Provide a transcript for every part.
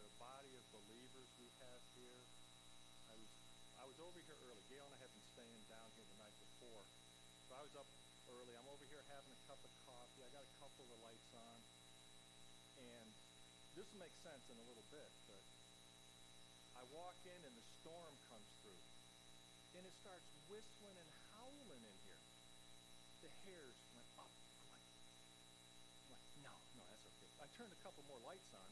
the body of believers we have here. I was I was over here early. Gail and I have been staying down here the night before, so I was up early. I'm over here having a cup of coffee. I got a couple of lights on, and this will make sense in a little bit. But I walk in and the storm comes through, and it starts whistling and howling in here. The hairs went up. I'm like, no, no, that's okay. I turned a couple more lights on.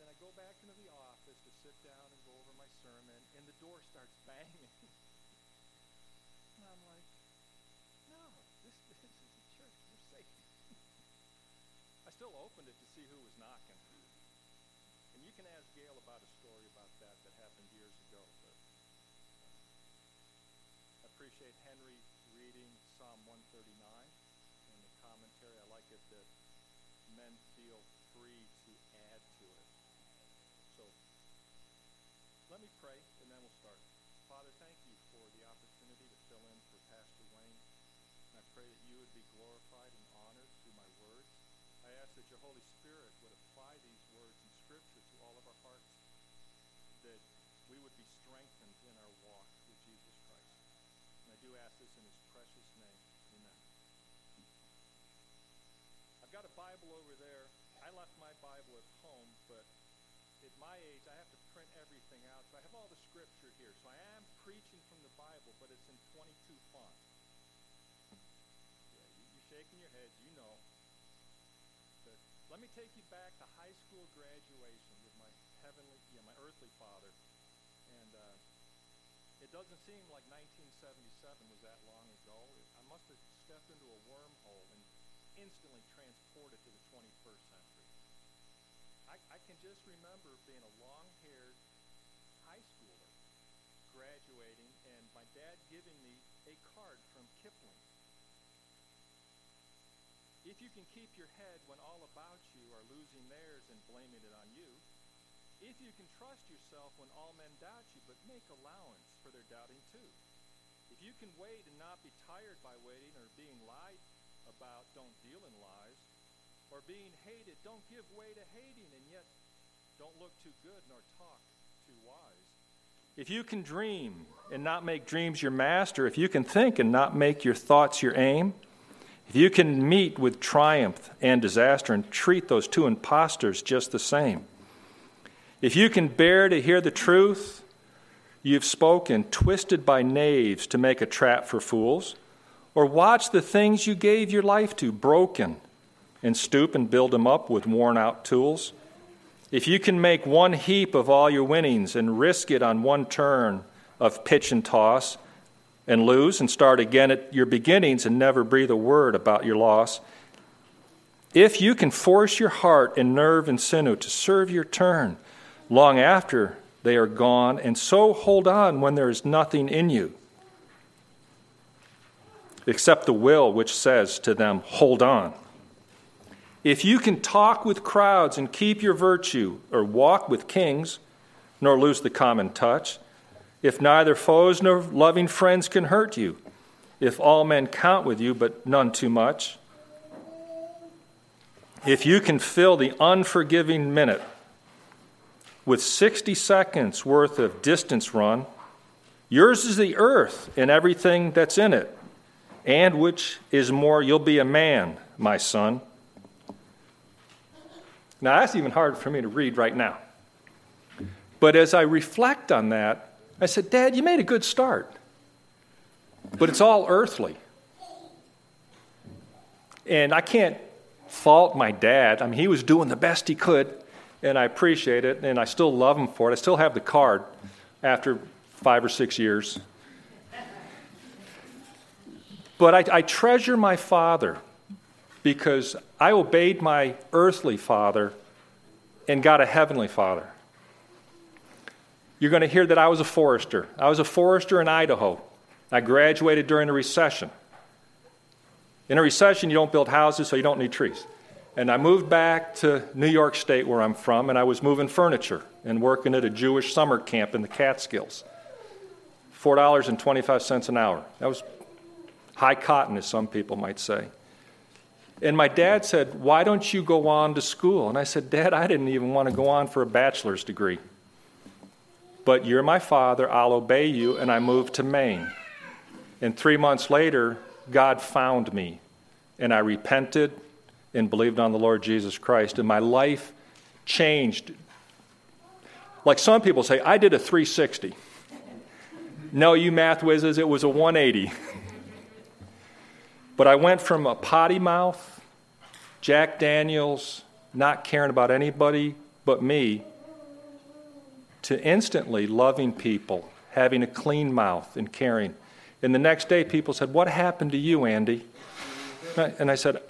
Then I go back into the office to sit down and go over my sermon, and the door starts banging. and I'm like, no, this, this is the church. We're safe. I still opened it to see who was knocking. And you can ask Gail about a story about that that happened years ago. But I appreciate Henry reading Psalm 139 in the commentary. I like it that men feel free to it. So let me pray, and then we'll start. Father, thank you for the opportunity to fill in for Pastor Wayne. And I pray that you would be glorified and honored through my words. I ask that your Holy Spirit would apply these words in Scripture to all of our hearts, that we would be strengthened in our walk with Jesus Christ. And I do ask this in his precious name. Amen. I've got a Bible over there. I left my Bible at home, but at my age, I have to print everything out. So I have all the scripture here. So I am preaching from the Bible, but it's in 22 font. Yeah, you're shaking your heads. You know. But let me take you back to high school graduation with my heavenly, yeah, my earthly father. And uh, it doesn't seem like 1977 was that long ago. I must have stepped into a wormhole and instantly transported to the 21st century. I, I can just remember being a long-haired high schooler graduating and my dad giving me a card from Kipling. If you can keep your head when all about you are losing theirs and blaming it on you, if you can trust yourself when all men doubt you, but make allowance for their doubting too. If you can wait and not be tired by waiting or being lied about, don't deal in lies or being hated. Don't give way to hating, and yet don't look too good nor talk too wise. If you can dream and not make dreams your master, if you can think and not make your thoughts your aim, if you can meet with triumph and disaster and treat those two impostors just the same, if you can bear to hear the truth you've spoken, twisted by knaves to make a trap for fools, or watch the things you gave your life to broken and stoop and build them up with worn out tools. If you can make one heap of all your winnings and risk it on one turn of pitch and toss and lose and start again at your beginnings and never breathe a word about your loss, if you can force your heart and nerve and sinew to serve your turn long after they are gone, and so hold on when there is nothing in you except the will which says to them, Hold on. If you can talk with crowds and keep your virtue, or walk with kings, nor lose the common touch, if neither foes nor loving friends can hurt you, if all men count with you, but none too much, if you can fill the unforgiving minute with 60 seconds worth of distance run, yours is the earth and everything that's in it, and which is more, you'll be a man, my son. Now, that's even hard for me to read right now. But as I reflect on that, I said, Dad, you made a good start. But it's all earthly. And I can't fault my dad. I mean, he was doing the best he could, and I appreciate it, and I still love him for it. I still have the card after five or six years. But I, I treasure my father because I obeyed my earthly father and got a heavenly father. You're going to hear that I was a forester. I was a forester in Idaho. I graduated during a recession. In a recession, you don't build houses, so you don't need trees. And I moved back to New York State, where I'm from, and I was moving furniture and working at a Jewish summer camp in the Catskills. $4.25 an hour. That was high cotton, as some people might say. And my dad said, Why don't you go on to school? And I said, Dad, I didn't even want to go on for a bachelor's degree. But you're my father, I'll obey you. And I moved to Maine. And three months later, God found me. And I repented and believed on the Lord Jesus Christ. And my life changed. Like some people say, I did a 360. No, you math whizzes, it was a 180. but I went from a potty mouth, Jack Daniels, not caring about anybody but me, to instantly loving people, having a clean mouth, and caring. And the next day, people said, What happened to you, Andy? And I said,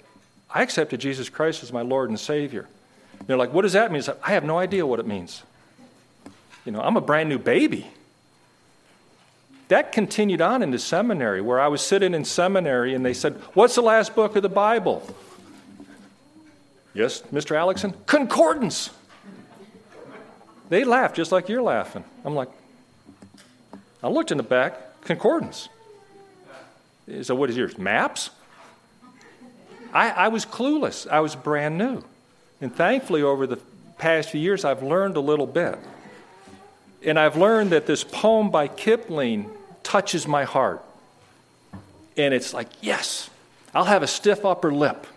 I accepted Jesus Christ as my Lord and Savior. And they're like, What does that mean? I, said, I have no idea what it means. You know, I'm a brand new baby. That continued on into seminary, where I was sitting in seminary and they said, What's the last book of the Bible? Yes, Mr. Alexson? Concordance. They laughed just like you're laughing. I'm like, I looked in the back, concordance. So, what is yours? Maps? I, I was clueless. I was brand new. And thankfully, over the past few years, I've learned a little bit. And I've learned that this poem by Kipling touches my heart. And it's like, yes, I'll have a stiff upper lip.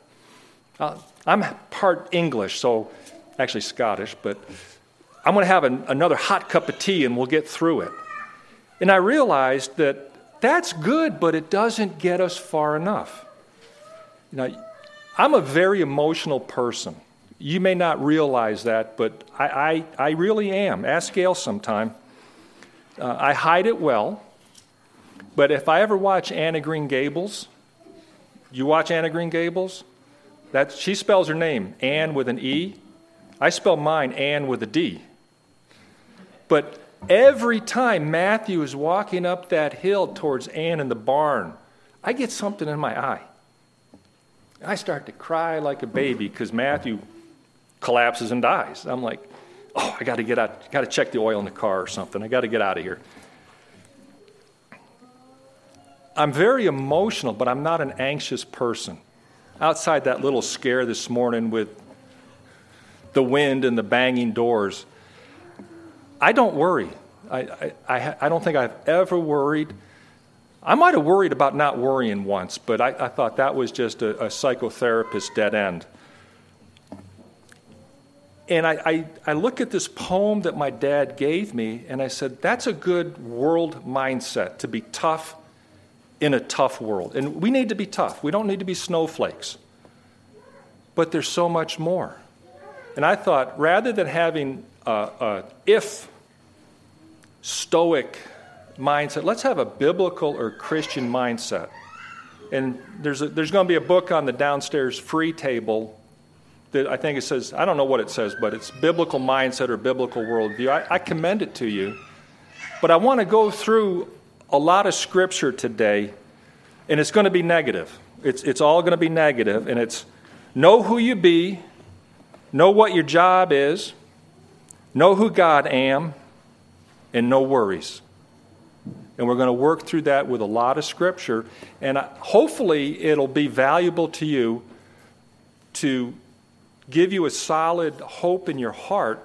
Uh, I'm part English, so actually Scottish, but I'm going to have an, another hot cup of tea and we'll get through it. And I realized that that's good, but it doesn't get us far enough. You know, I'm a very emotional person. You may not realize that, but I, I, I really am. Ask Gail sometime. Uh, I hide it well, but if I ever watch Anne of Green Gables, you watch Anne of Green Gables? That, she spells her name, Anne with an E. I spell mine, Anne with a D. But every time Matthew is walking up that hill towards Anne in the barn, I get something in my eye. I start to cry like a baby because Matthew collapses and dies. I'm like, oh, I got to get out, got to check the oil in the car or something. I got to get out of here. I'm very emotional, but I'm not an anxious person. Outside that little scare this morning with the wind and the banging doors, I don't worry. I, I, I, don't think I've ever worried. I might have worried about not worrying once, but I, I thought that was just a, a psychotherapist dead end. And I, I, I look at this poem that my dad gave me, and I said, that's a good world mindset to be tough in a tough world. And we need to be tough. We don't need to be snowflakes. But there's so much more. And I thought, rather than having a, a if stoic mindset, let's have a biblical or Christian mindset. And there's, a, there's going to be a book on the downstairs free table that I think it says, I don't know what it says, but it's biblical mindset or biblical worldview. I, I commend it to you. But I want to go through a lot of scripture today, and it's going to be negative. It's, it's all going to be negative. and it's know who you be, know what your job is, know who God am, and no worries. And we're going to work through that with a lot of scripture, and hopefully it'll be valuable to you to give you a solid hope in your heart,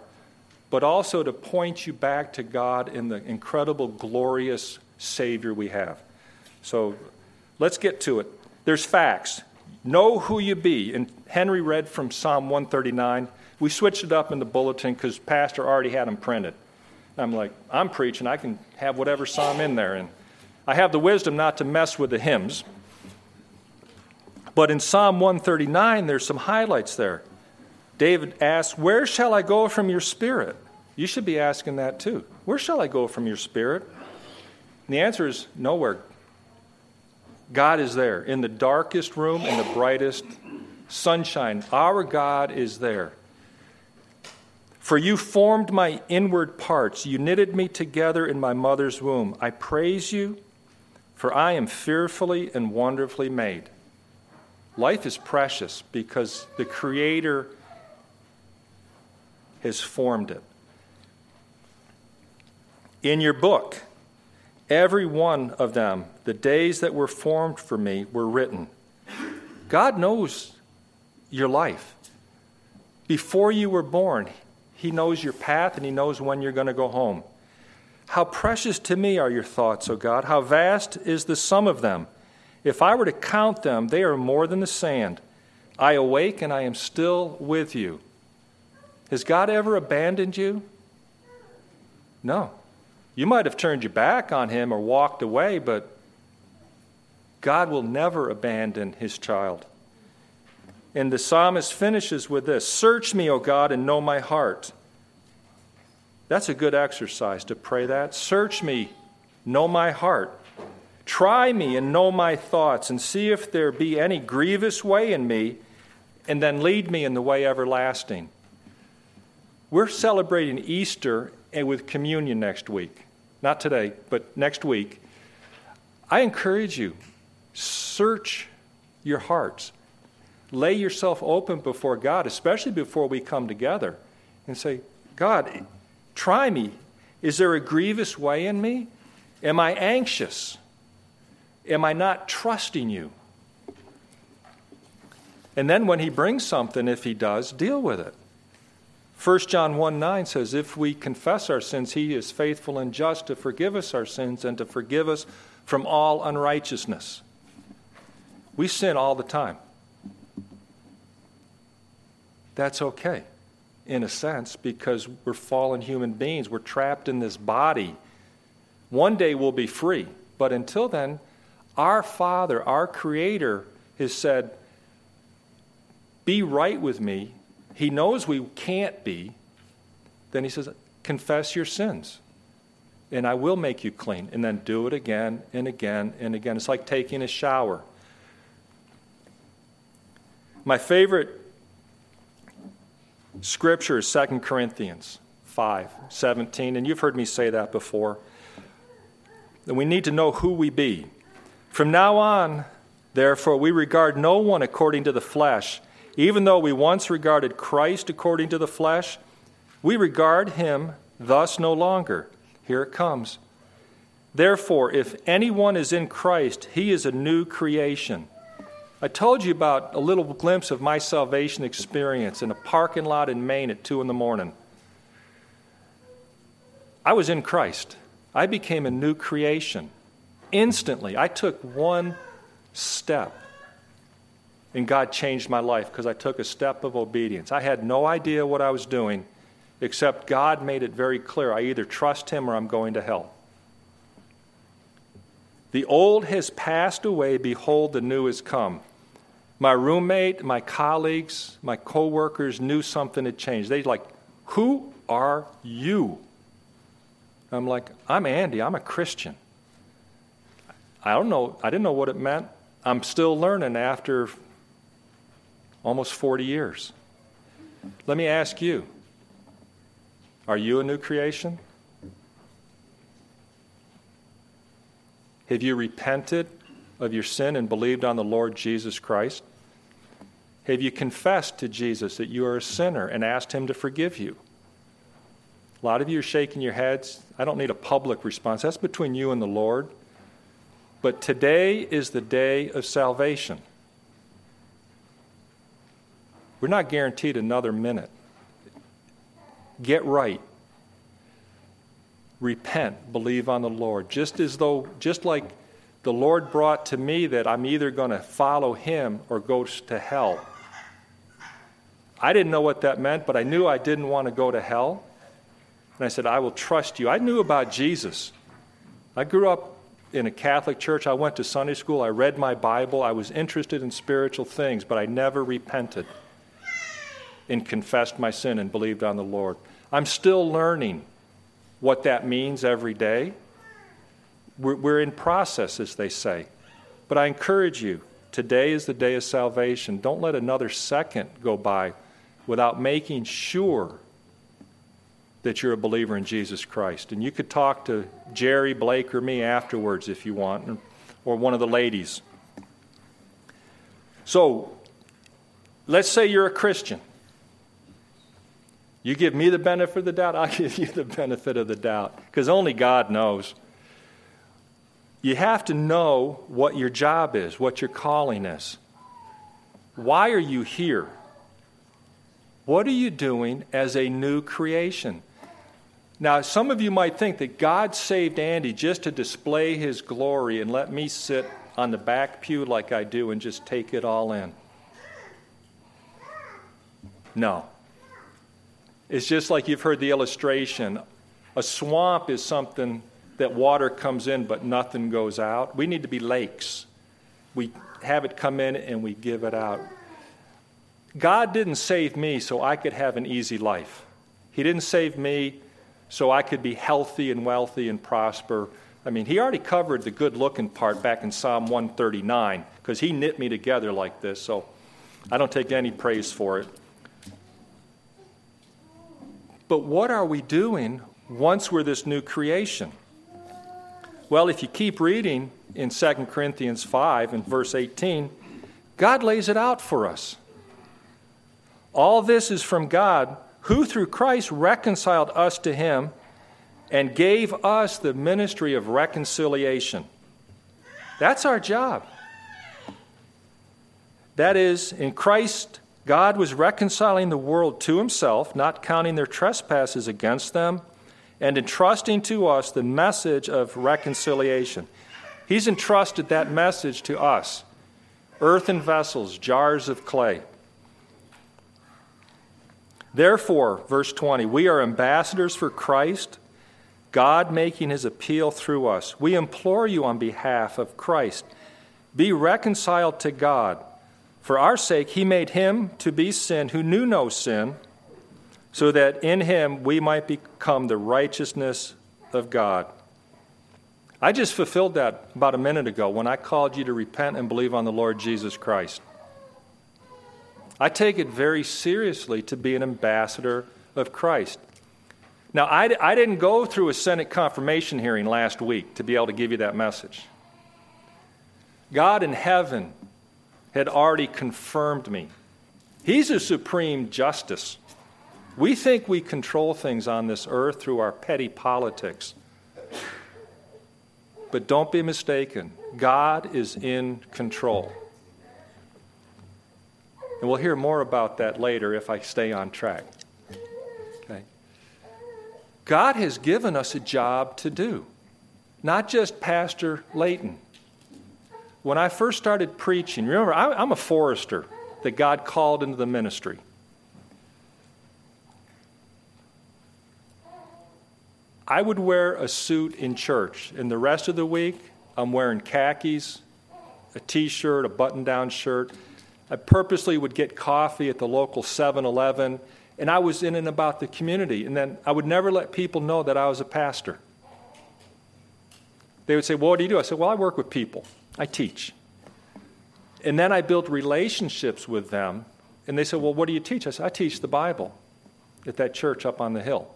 but also to point you back to God in the incredible, glorious Savior we have. So let's get to it. There's facts. Know who you be. And Henry read from Psalm 139. We switched it up in the bulletin because Pastor already had them printed. I'm like, I'm preaching. I can have whatever psalm in there. And I have the wisdom not to mess with the hymns. But in Psalm 139, there's some highlights there. David asks, Where shall I go from your spirit? You should be asking that too. Where shall I go from your spirit? And the answer is nowhere. God is there. In the darkest room, in the brightest sunshine, our God is there. For you formed my inward parts, you knitted me together in my mother's womb. I praise you, for I am fearfully and wonderfully made. Life is precious because the Creator has formed it. In your book, Every one of them, the days that were formed for me, were written. God knows your life. Before you were born, He knows your path and He knows when you're going to go home. How precious to me are your thoughts, O God. How vast is the sum of them. If I were to count them, they are more than the sand. I awake and I am still with you. Has God ever abandoned you? No. You might have turned your back on him or walked away, but God will never abandon his child. And the psalmist finishes with this Search me, O God, and know my heart. That's a good exercise to pray that. Search me, know my heart. Try me and know my thoughts, and see if there be any grievous way in me, and then lead me in the way everlasting. We're celebrating Easter and with communion next week. Not today, but next week. I encourage you, search your hearts. Lay yourself open before God, especially before we come together, and say, God, try me. Is there a grievous way in me? Am I anxious? Am I not trusting you? And then when he brings something, if he does, deal with it. 1 John 1 9 says, If we confess our sins, he is faithful and just to forgive us our sins and to forgive us from all unrighteousness. We sin all the time. That's okay, in a sense, because we're fallen human beings. We're trapped in this body. One day we'll be free, but until then, our Father, our Creator, has said, Be right with me he knows we can't be, then he says, Confess your sins, and I will make you clean. And then do it again and again and again. It's like taking a shower. My favorite scripture is 2 Corinthians 5 17, and you've heard me say that before. That we need to know who we be. From now on, therefore, we regard no one according to the flesh. Even though we once regarded Christ according to the flesh, we regard him thus no longer. Here it comes. Therefore, if anyone is in Christ, he is a new creation. I told you about a little glimpse of my salvation experience in a parking lot in Maine at 2 in the morning. I was in Christ. I became a new creation. Instantly, I took one step. And God changed my life because I took a step of obedience. I had no idea what I was doing, except God made it very clear I either trust Him or I'm going to hell. The old has passed away, behold, the new has come. My roommate, my colleagues, my coworkers knew something had changed. They like, Who are you? I'm like, I'm Andy, I'm a Christian. I don't know, I didn't know what it meant. I'm still learning after almost 40 years. Let me ask you are you a new creation? Have you repented of your sin and believed on the Lord Jesus Christ? Have you confessed to Jesus that you are a sinner and asked Him to forgive you? A lot of you are shaking your heads. I don't need a public response. That's between you and the Lord. But today is the day of salvation. We're not guaranteed another minute. Get right. Repent, believe on the Lord. Just as though, just like the Lord brought to me that I'm either going to follow him or go to hell. I didn't know what that meant, but I knew I didn't want to go to hell. And I said, I will trust you. I knew about Jesus. I grew up in a Catholic church. I went to Sunday school. I read my Bible. I was interested in spiritual things, but I never repented and confessed my sin and believed on the Lord. I'm still learning what that means every day. We're, we're in process, as they say. But I encourage you today is the day of salvation. Don't let another second go by without making sure that you're a believer in Jesus Christ. And you could talk to Jerry, Blake, or me afterwards if you want, or one of the ladies. So, let's say you're a Christian. You give me the benefit of the doubt, I'll give you the benefit of the doubt, because only God knows. You have to know what your job is, what your calling is. Why are you here? What are you doing as a new creation? Now, some of you might think that God saved Andy just to display his glory and let me sit on the back pew like I do and just take it all in. No. It's just like you've heard the illustration. A swamp is something that water comes in but nothing goes out. We need to be lakes. We have it come in and we give it out. God didn't save me so I could have an easy life. He didn't save me so I could be healthy and wealthy and prosper. I mean, he already covered the good looking part back in Psalm 139 because he knit me together like this, so I don't take any praise for it. But what are we doing once we're this new creation? Well, if you keep reading in 2 Corinthians 5 and verse 18, God lays it out for us. All this is from God who through Christ reconciled us to him and gave us the ministry of reconciliation. That's our job. That is, in Christ, God was reconciling the world to himself, not counting their trespasses against them, and entrusting to us the message of reconciliation. He's entrusted that message to us earthen vessels, jars of clay. Therefore, verse 20, we are ambassadors for Christ, God making his appeal through us. We implore you on behalf of Christ, be reconciled to God. For our sake, he made him to be sin who knew no sin, so that in him we might become the righteousness of God. I just fulfilled that about a minute ago when I called you to repent and believe on the Lord Jesus Christ. I take it very seriously to be an ambassador of Christ. Now, I, I didn't go through a Senate confirmation hearing last week to be able to give you that message. God in heaven had already confirmed me. He's a supreme justice. We think we control things on this earth through our petty politics. But don't be mistaken, God is in control. And we'll hear more about that later if I stay on track. Okay. God has given us a job to do, not just Pastor Layton. When I first started preaching, remember, I, am a forester that God called into the ministry. I would wear a suit in church, and the rest of the week, I'm wearing khakis, a t shirt, a button down shirt. I purposely would get coffee at the local 7 Eleven, and I was in and about the community. And then I would never let people know that I was a pastor. They would say, Well, what do you do? I said, Well, I work with people, I teach. And then I built relationships with them. And they said, Well, what do you teach? I said, I teach the Bible at that church up on the hill.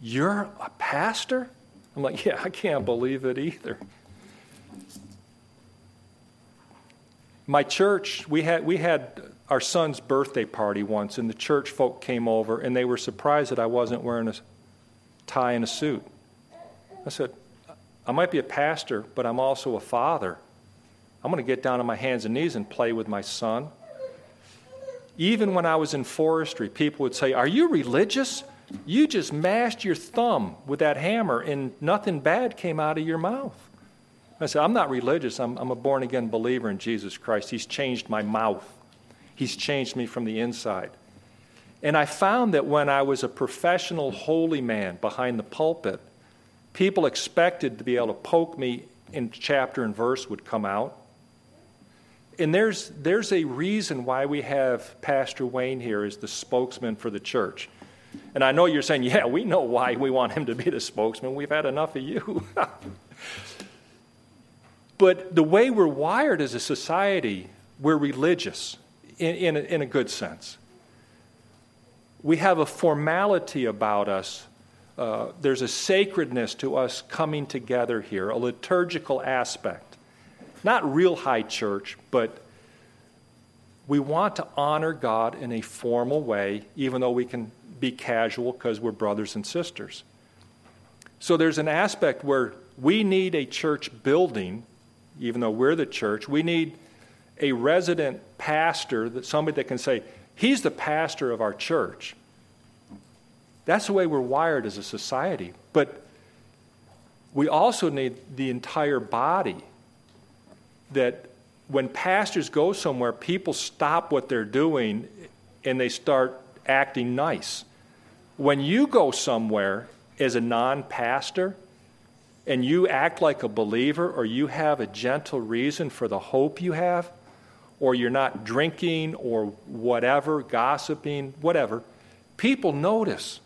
You're a pastor? I'm like, Yeah, I can't believe it either. My church, we had, we had our son's birthday party once, and the church folk came over, and they were surprised that I wasn't wearing a tie and a suit. I said, I might be a pastor, but I'm also a father. I'm going to get down on my hands and knees and play with my son. Even when I was in forestry, people would say, Are you religious? You just mashed your thumb with that hammer, and nothing bad came out of your mouth. I said, I'm not religious. I'm, I'm a born again believer in Jesus Christ. He's changed my mouth, He's changed me from the inside. And I found that when I was a professional holy man behind the pulpit, people expected to be able to poke me in chapter and verse would come out. And there's, there's a reason why we have Pastor Wayne here as the spokesman for the church. And I know you're saying, yeah, we know why we want him to be the spokesman. We've had enough of you. But the way we're wired as a society, we're religious in, in, a, in a good sense. We have a formality about us. Uh, there's a sacredness to us coming together here, a liturgical aspect. Not real high church, but we want to honor God in a formal way, even though we can be casual because we're brothers and sisters. So there's an aspect where we need a church building even though we're the church, we need a resident pastor, that somebody that can say, He's the pastor of our church. That's the way we're wired as a society. But we also need the entire body that when pastors go somewhere, people stop what they're doing and they start acting nice. When you go somewhere as a non pastor and you act like a believer or you have a gentle reason for the hope you have, or you're not drinking or whatever, gossiping, whatever, people notice.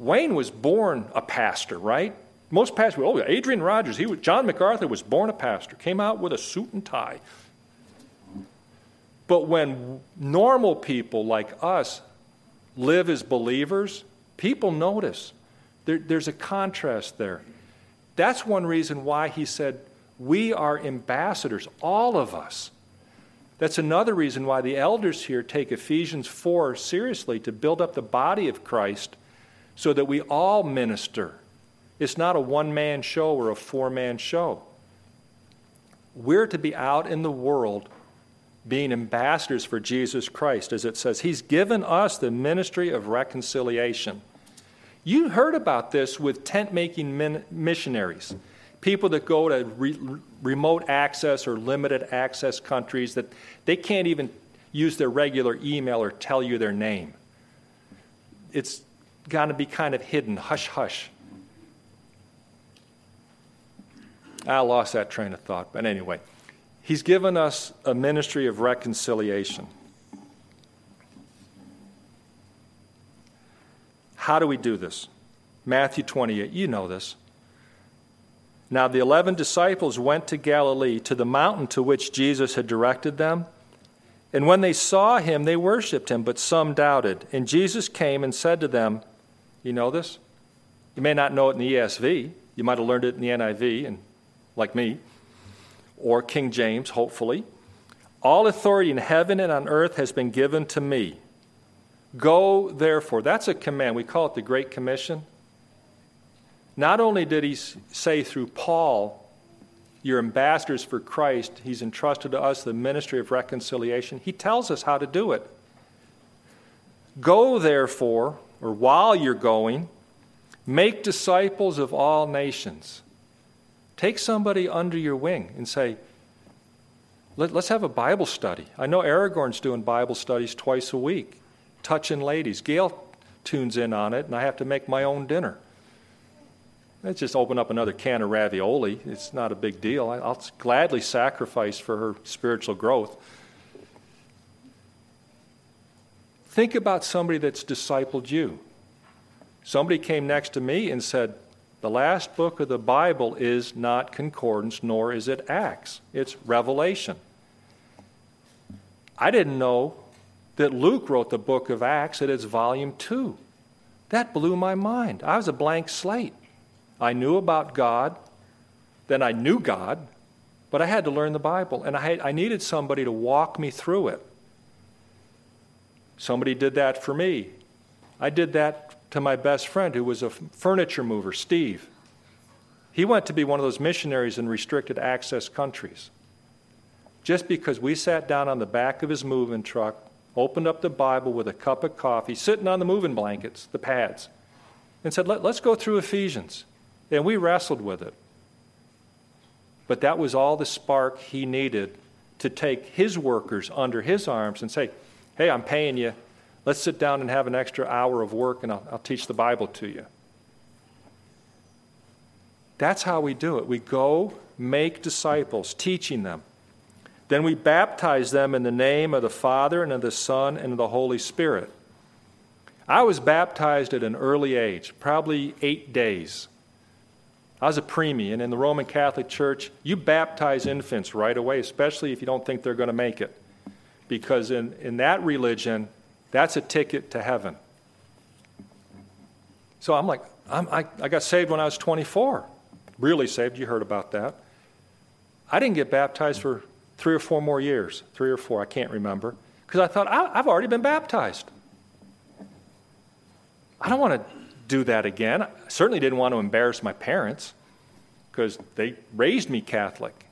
Wayne was born a pastor, right? Most pastors, oh, Adrian Rogers, he was, John MacArthur was born a pastor, came out with a suit and tie. But when normal people like us live as believers, people notice. There, there's a contrast there. That's one reason why he said, We are ambassadors, all of us. That's another reason why the elders here take Ephesians 4 seriously to build up the body of Christ so that we all minister. It's not a one man show or a four man show. We're to be out in the world being ambassadors for Jesus Christ, as it says. He's given us the ministry of reconciliation. You heard about this with tent making min- missionaries, people that go to re- remote access or limited access countries that they can't even use their regular email or tell you their name. It's got to be kind of hidden, hush hush. I lost that train of thought, but anyway. He's given us a ministry of reconciliation. How do we do this? Matthew 28, you know this. Now the eleven disciples went to Galilee, to the mountain to which Jesus had directed them. And when they saw him, they worshiped him, but some doubted. And Jesus came and said to them, You know this? You may not know it in the ESV. You might have learned it in the NIV, and like me or King James, hopefully. All authority in heaven and on earth has been given to me. Go, therefore. That's a command. We call it the Great Commission. Not only did he say through Paul, you're ambassadors for Christ, he's entrusted to us the ministry of reconciliation. He tells us how to do it. Go, therefore, or while you're going, make disciples of all nations Take somebody under your wing and say, Let, us have a Bible study. I know Aragorn's doing Bible studies twice a week, touching ladies. Gail tunes in on it, and I have to make my own dinner. Let's just open up another can of ravioli. It's not a big deal. I'll gladly sacrifice for her spiritual growth. Think about somebody that's discipled you. Somebody came next to me and said, the last book of the Bible is not concordance, nor is it Acts. It's Revelation. I didn't know that Luke wrote the book of Acts at its volume 2. That blew my mind. I was a blank slate. I knew about God, then I knew God, but I had to learn the Bible, and I, had, I needed somebody to walk me through it. Somebody did that for me. I did that to my best friend who was a furniture mover, Steve. He went to be one of those missionaries in restricted access countries. Just because we sat down on the back of his moving truck, opened up the Bible with a cup of coffee, sitting on the moving blankets, the pads, and said, Let, us go through Ephesians. And we wrestled with it. But that was all the spark he needed to take his workers under his arms and say, Hey, I'm paying you Let's sit down and have an extra hour of work and I'll, I'll teach the Bible to you. That's how we do it. We go make disciples, teaching them. Then we baptize them in the name of the Father and of the Son and of the Holy Spirit. I was baptized at an early age, probably eight days. I was a preemie, and in the Roman Catholic Church, you baptize infants right away, especially if you don't think they're going to make it. Because in, in that religion, that's a ticket to heaven. So I'm like, I'm, I, I got saved when I was 24. Really saved. You heard about that. I didn't get baptized for three or four more years. Three or four, I can't remember. Because I thought, I, I've already been baptized. I don't want to do that again. I certainly didn't want to embarrass my parents because they raised me Catholic.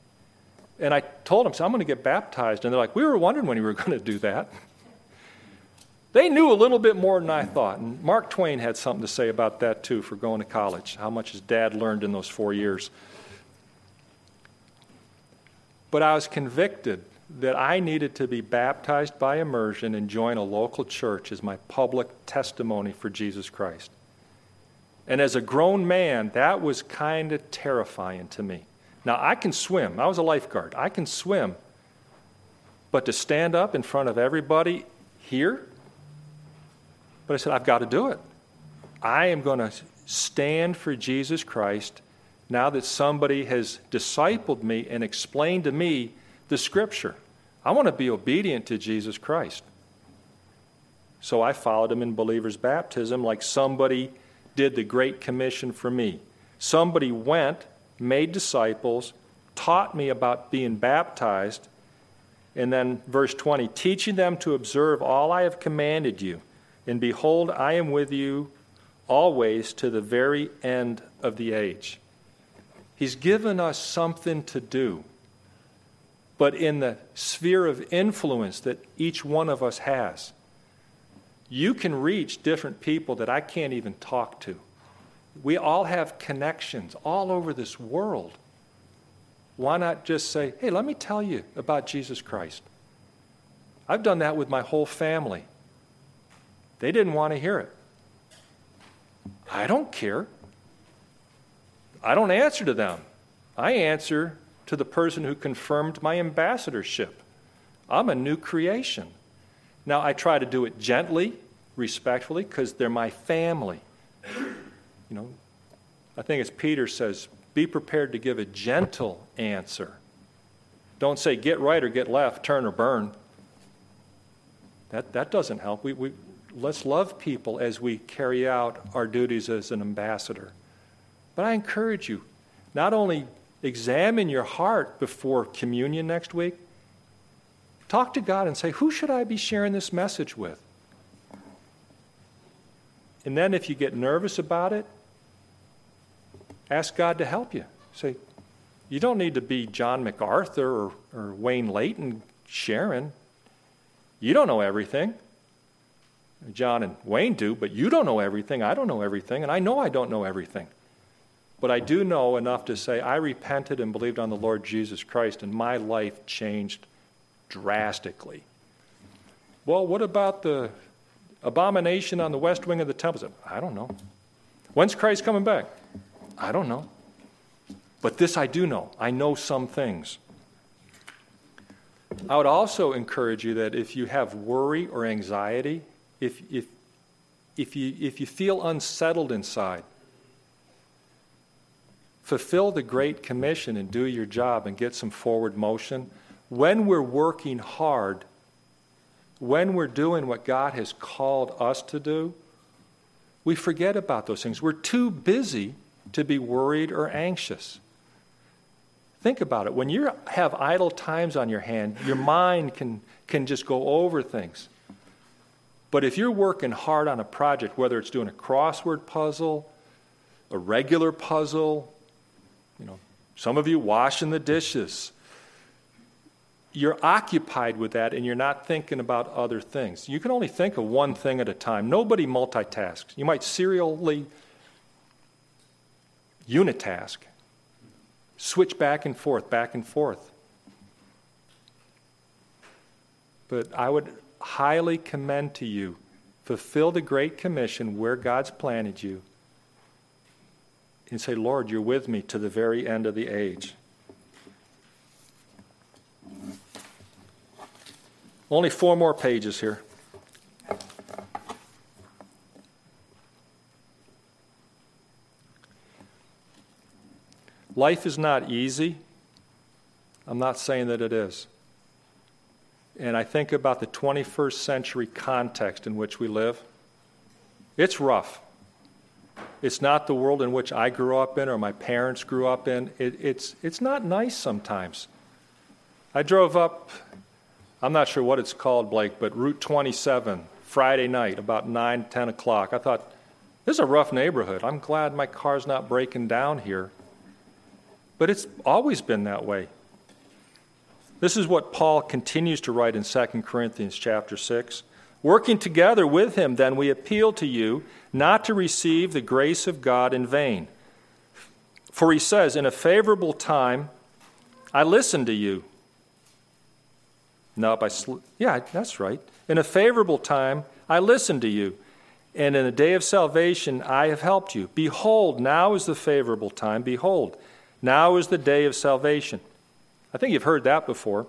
And I told them, so I'm going to get baptized. And they're like, we were wondering when you were going to do that. They knew a little bit more than I thought. And Mark Twain had something to say about that too for going to college, how much his dad learned in those four years. But I was convicted that I needed to be baptized by immersion and join a local church as my public testimony for Jesus Christ. And as a grown man, that was kind of terrifying to me. Now, I can swim. I was a lifeguard. I can swim. But to stand up in front of everybody here, but I said, I've got to do it. I am going to stand for Jesus Christ now that somebody has discipled me and explained to me the scripture. I want to be obedient to Jesus Christ. So I followed him in believer's baptism like somebody did the Great Commission for me. Somebody went made disciples, taught me about being baptized. And then, verse 20, teaching them to observe all I have commanded you. And behold, I am with you always to the very end of the age. He's given us something to do. But in the sphere of influence that each one of us has, you can reach different people that I can't even talk to. We all have connections all over this world. Why not just say, hey, let me tell you about Jesus Christ? I've done that with my whole family. They didn't want to hear it. I don't care. I don't answer to them. I answer to the person who confirmed my ambassadorship. I'm a new creation. Now, I try to do it gently, respectfully, because they're my family. You know, I think as Peter says, be prepared to give a gentle answer. Don't say get right or get left, turn or burn. That, that doesn't help. We, we, let's love people as we carry out our duties as an ambassador. But I encourage you, not only examine your heart before communion next week, talk to God and say, who should I be sharing this message with? And then if you get nervous about it, Ask God to help you. Say, you don't need to be John MacArthur or, or Wayne Layton, Sharon. You don't know everything. John and Wayne do, but you don't know everything. I don't know everything, and I know I don't know everything. But I do know enough to say I repented and believed on the Lord Jesus Christ, and my life changed drastically. Well, what about the abomination on the west wing of the temple? I don't know. When's Christ coming back? I don't know. But this I do know. I know some things. I would also encourage you that if you have worry or anxiety, if, if, if, you, if you feel unsettled inside, fulfill the Great Commission and do your job and get some forward motion. When we're working hard, when we're doing what God has called us to do, we forget about those things. We're too busy to be worried or anxious. Think about it. When you have idle times on your hand, your mind can, can just go over things. But if you're working hard on a project, whether it's doing a crossword puzzle, a regular puzzle, you know, some of you washing the dishes, you're occupied with that and you're not thinking about other things. You can only think of one thing at a time. Nobody multitasks. You might serially unitask. Switch back and forth, back and forth. But I would highly commend to you fulfill the Great Commission where God's planted you and say, Lord, you're with me to the very end of the age. Only four more pages here. Life is not easy. I'm not saying that it is. And I think about the 21st century context in which we live. It's rough. It's not the world in which I grew up in or my parents grew up in. It, it's, it's not nice sometimes. I drove up, I'm not sure what it's called, Blake, but Route 27, Friday night, about 9, 10 o'clock. I thought, this is a rough neighborhood. I'm glad my car's not breaking down here. But it's always been that way. This is what Paul continues to write in 2 Corinthians chapter 6. Working together with him, then, we appeal to you not to receive the grace of God in vain. For he says, In a favorable time, I listened to you. No, by sl- yeah, that's right. In a favorable time, I listened to you. And in the day of salvation, I have helped you. Behold, now is the favorable time. Behold, now is the day of salvation. I think you've heard that before.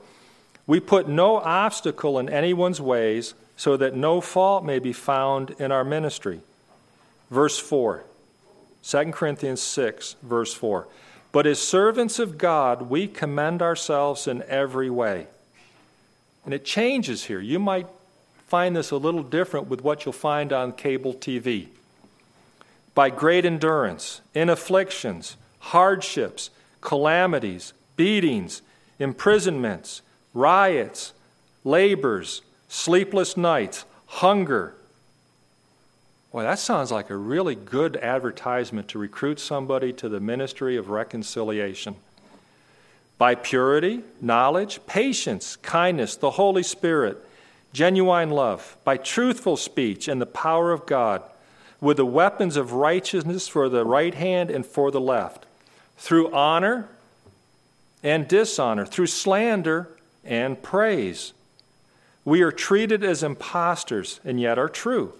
We put no obstacle in anyone's ways so that no fault may be found in our ministry. Verse 4, 2 Corinthians 6, verse 4. But as servants of God, we commend ourselves in every way. And it changes here. You might find this a little different with what you'll find on cable TV. By great endurance, in afflictions, hardships, calamities, beatings, imprisonments, riots, labors, sleepless nights, hunger. Boy, that sounds like a really good advertisement to recruit somebody to the ministry of reconciliation. By purity, knowledge, patience, kindness, the Holy Spirit, genuine love, by truthful speech and the power of God, with the weapons of righteousness for the right hand and for the left, through honor and dishonor, through slander and praise. We are treated as impostors and yet are true,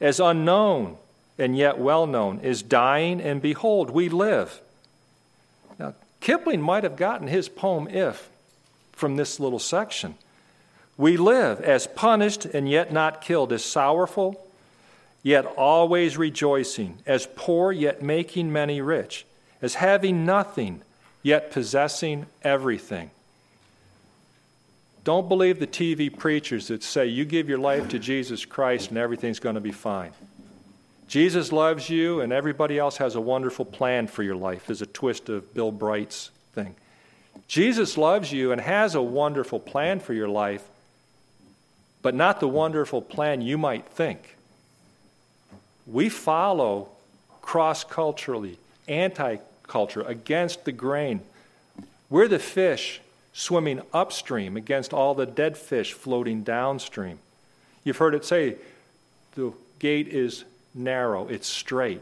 as unknown and yet well known, as dying and behold, we live. Now, Kipling might have gotten his poem If from this little section. We live as punished and yet not killed, as sorrowful yet always rejoicing, as poor yet making many rich, as having nothing yet possessing everything. Don't believe the TV preachers that say you give your life to Jesus Christ and everything's going to be fine. Jesus loves you and everybody else has a wonderful plan for your life, is a twist of Bill Bright's thing. Jesus loves you and has a wonderful plan for your life, but not the wonderful plan you might think. We follow cross culturally, anti culture, against the grain. We're the fish swimming upstream against all the dead fish floating downstream. You've heard it say the gate is narrow, it's straight.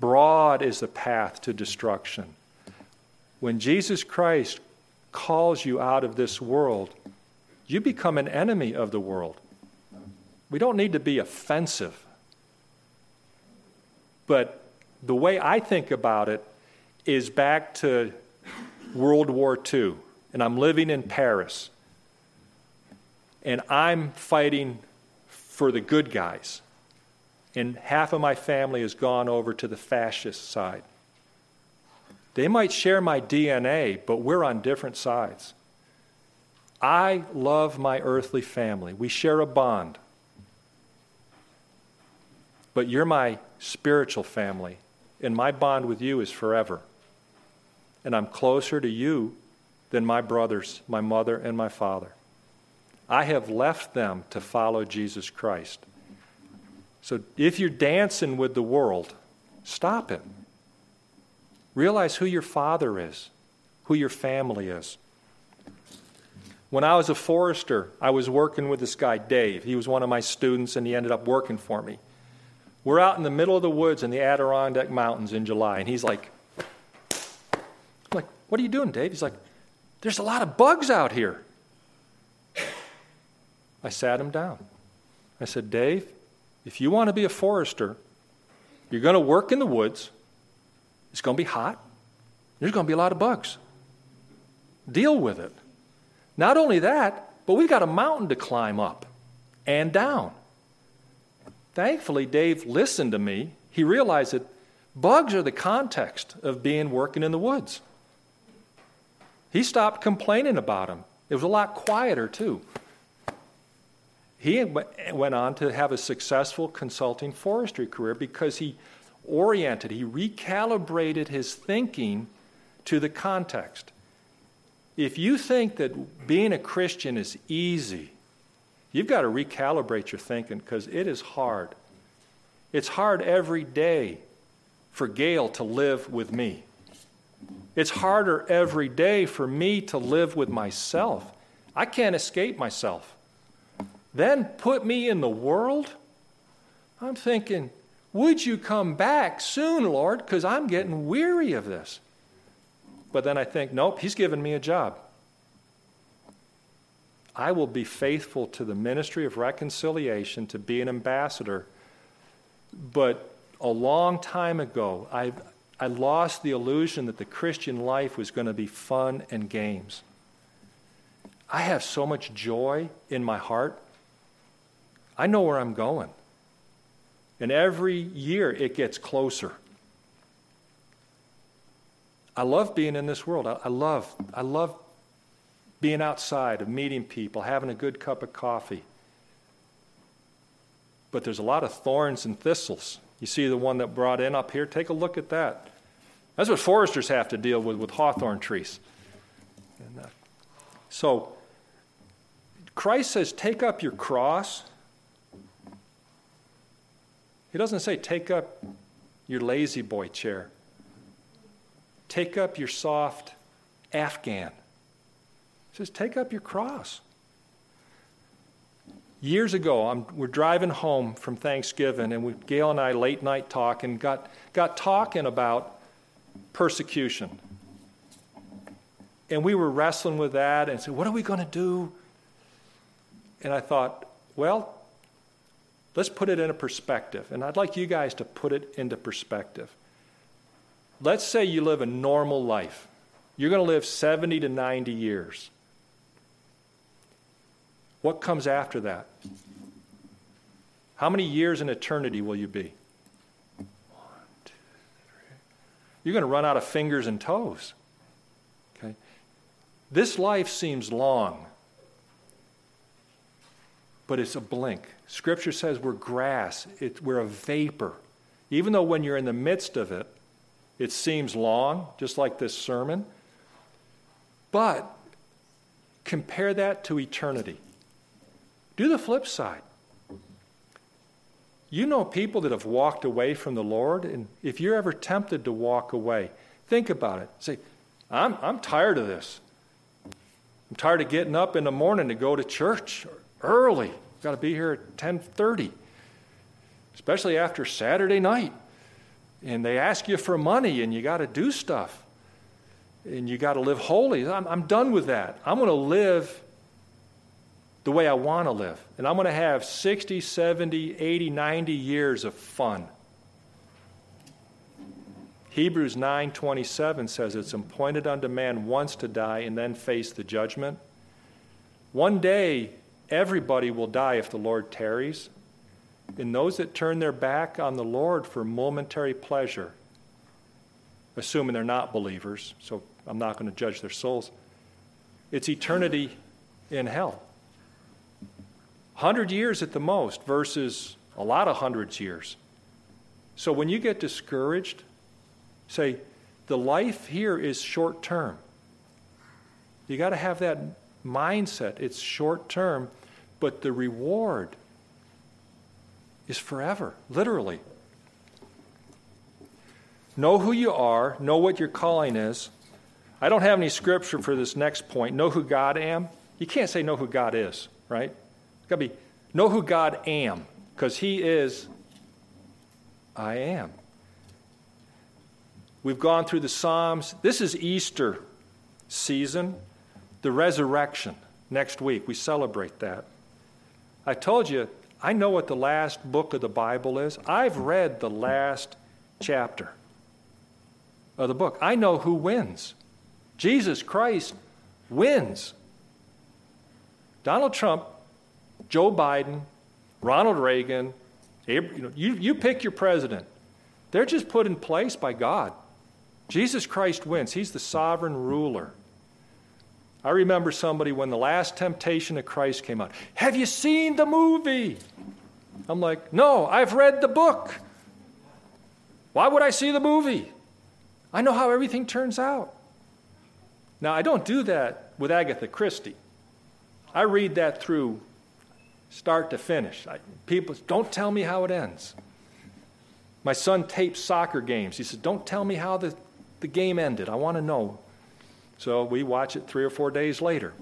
Broad is the path to destruction. When Jesus Christ calls you out of this world, you become an enemy of the world. We don't need to be offensive. But the way I think about it is back to World War II, and I'm living in Paris, and I'm fighting for the good guys, and half of my family has gone over to the fascist side. They might share my DNA, but we're on different sides. I love my earthly family. We share a bond. But you're my spiritual family, and my bond with you is forever. And I'm closer to you than my brothers, my mother, and my father. I have left them to follow Jesus Christ. So if you're dancing with the world, stop it. Realize who your father is, who your family is. When I was a forester, I was working with this guy, Dave. He was one of my students, and he ended up working for me. We're out in the middle of the woods in the Adirondack Mountains in July, and he's like, I'm like, what are you doing, Dave? He's like, there's a lot of bugs out here. I sat him down. I said, Dave, if you want to be a forester, you're going to work in the woods. It's going to be hot. There's going to be a lot of bugs. Deal with it. Not only that, but we've got a mountain to climb up and down. Thankfully, Dave listened to me. He realized that bugs are the context of being working in the woods. He stopped complaining about them. It was a lot quieter, too. He went on to have a successful consulting forestry career because he oriented, he recalibrated his thinking to the context. If you think that being a Christian is easy, You've got to recalibrate your thinking because it is hard. It's hard every day for Gail to live with me. It's harder every day for me to live with myself. I can't escape myself. Then put me in the world? I'm thinking, would you come back soon, Lord? Because I'm getting weary of this. But then I think, nope, He's given me a job. I will be faithful to the ministry of reconciliation to be an ambassador. But a long time ago, I, I lost the illusion that the Christian life was going to be fun and games. I have so much joy in my heart. I know where I'm going. And every year it gets closer. I love being in this world. I, I love, I love being outside, of meeting people, having a good cup of coffee. But there's a lot of thorns and thistles. You see the one that brought in up here? Take a look at that. That's what foresters have to deal with with hawthorn trees. And, uh, so, Christ says, take up your cross. He doesn't say, take up your lazy boy chair. Take up your soft Afghan. He says, Take up your cross. Years ago, I'm, we're driving home from Thanksgiving, and we, Gail and I late night talk and got, got talking about persecution. And we were wrestling with that and said, What are we going to do? And I thought, Well, let's put it in a perspective. And I'd like you guys to put it into perspective. Let's say you live a normal life. You're going to live 70 to 90 years. What comes after that? How many years in eternity will you be? One, two, three. You're going to run out of fingers and toes. Okay? This life seems long, but it's a blink. Scripture says we're grass, it, we're a vapor. Even though when you're in the midst of it, it seems long, just like this sermon. But compare that to eternity. Do the flip side. You know people that have walked away from the Lord, and if you're ever tempted to walk away, think about it. Say, I'm, I'm tired of this. I'm tired of getting up in the morning to go to church early. I've got to be here at 10:30, especially after Saturday night. And they ask you for money, and you got to do stuff, and you got to live holy. I'm, I'm done with that. I'm going to live the way I want to live. And I'm going to have 60, 70, 80, 90 years of fun. Hebrews 9:27 says it's appointed unto man once to die and then face the judgment. One day everybody will die if the Lord tarries. And those that turn their back on the Lord for momentary pleasure, assuming they're not believers, so I'm not going to judge their souls, it's eternity in hell. 100 years at the most versus a lot of hundreds years. So when you get discouraged, say, the life here is short term. You got to have that mindset. It's short term, but the reward is forever, literally. Know who you are, know what your calling is. I don't have any scripture for this next point. Know who God am. You can't say know who God is, right? Got to be know who God am, because He is I am. We've gone through the Psalms. This is Easter season, the resurrection. Next week, we celebrate that. I told you, I know what the last book of the Bible is. I've read the last chapter of the book. I know who wins. Jesus Christ wins. Donald Trump Joe Biden, Ronald Reagan, you, you pick your president. They're just put in place by God. Jesus Christ wins, He's the sovereign ruler. I remember somebody when the last temptation of Christ came out. Have you seen the movie? I'm like, no, I've read the book. Why would I see the movie? I know how everything turns out. Now, I don't do that with Agatha Christie. I read that through start to finish. I, people, don't tell me how it ends. My son tapes soccer games. He says, Don't tell me how the the game ended. I want to know. So we watch it three or four days later.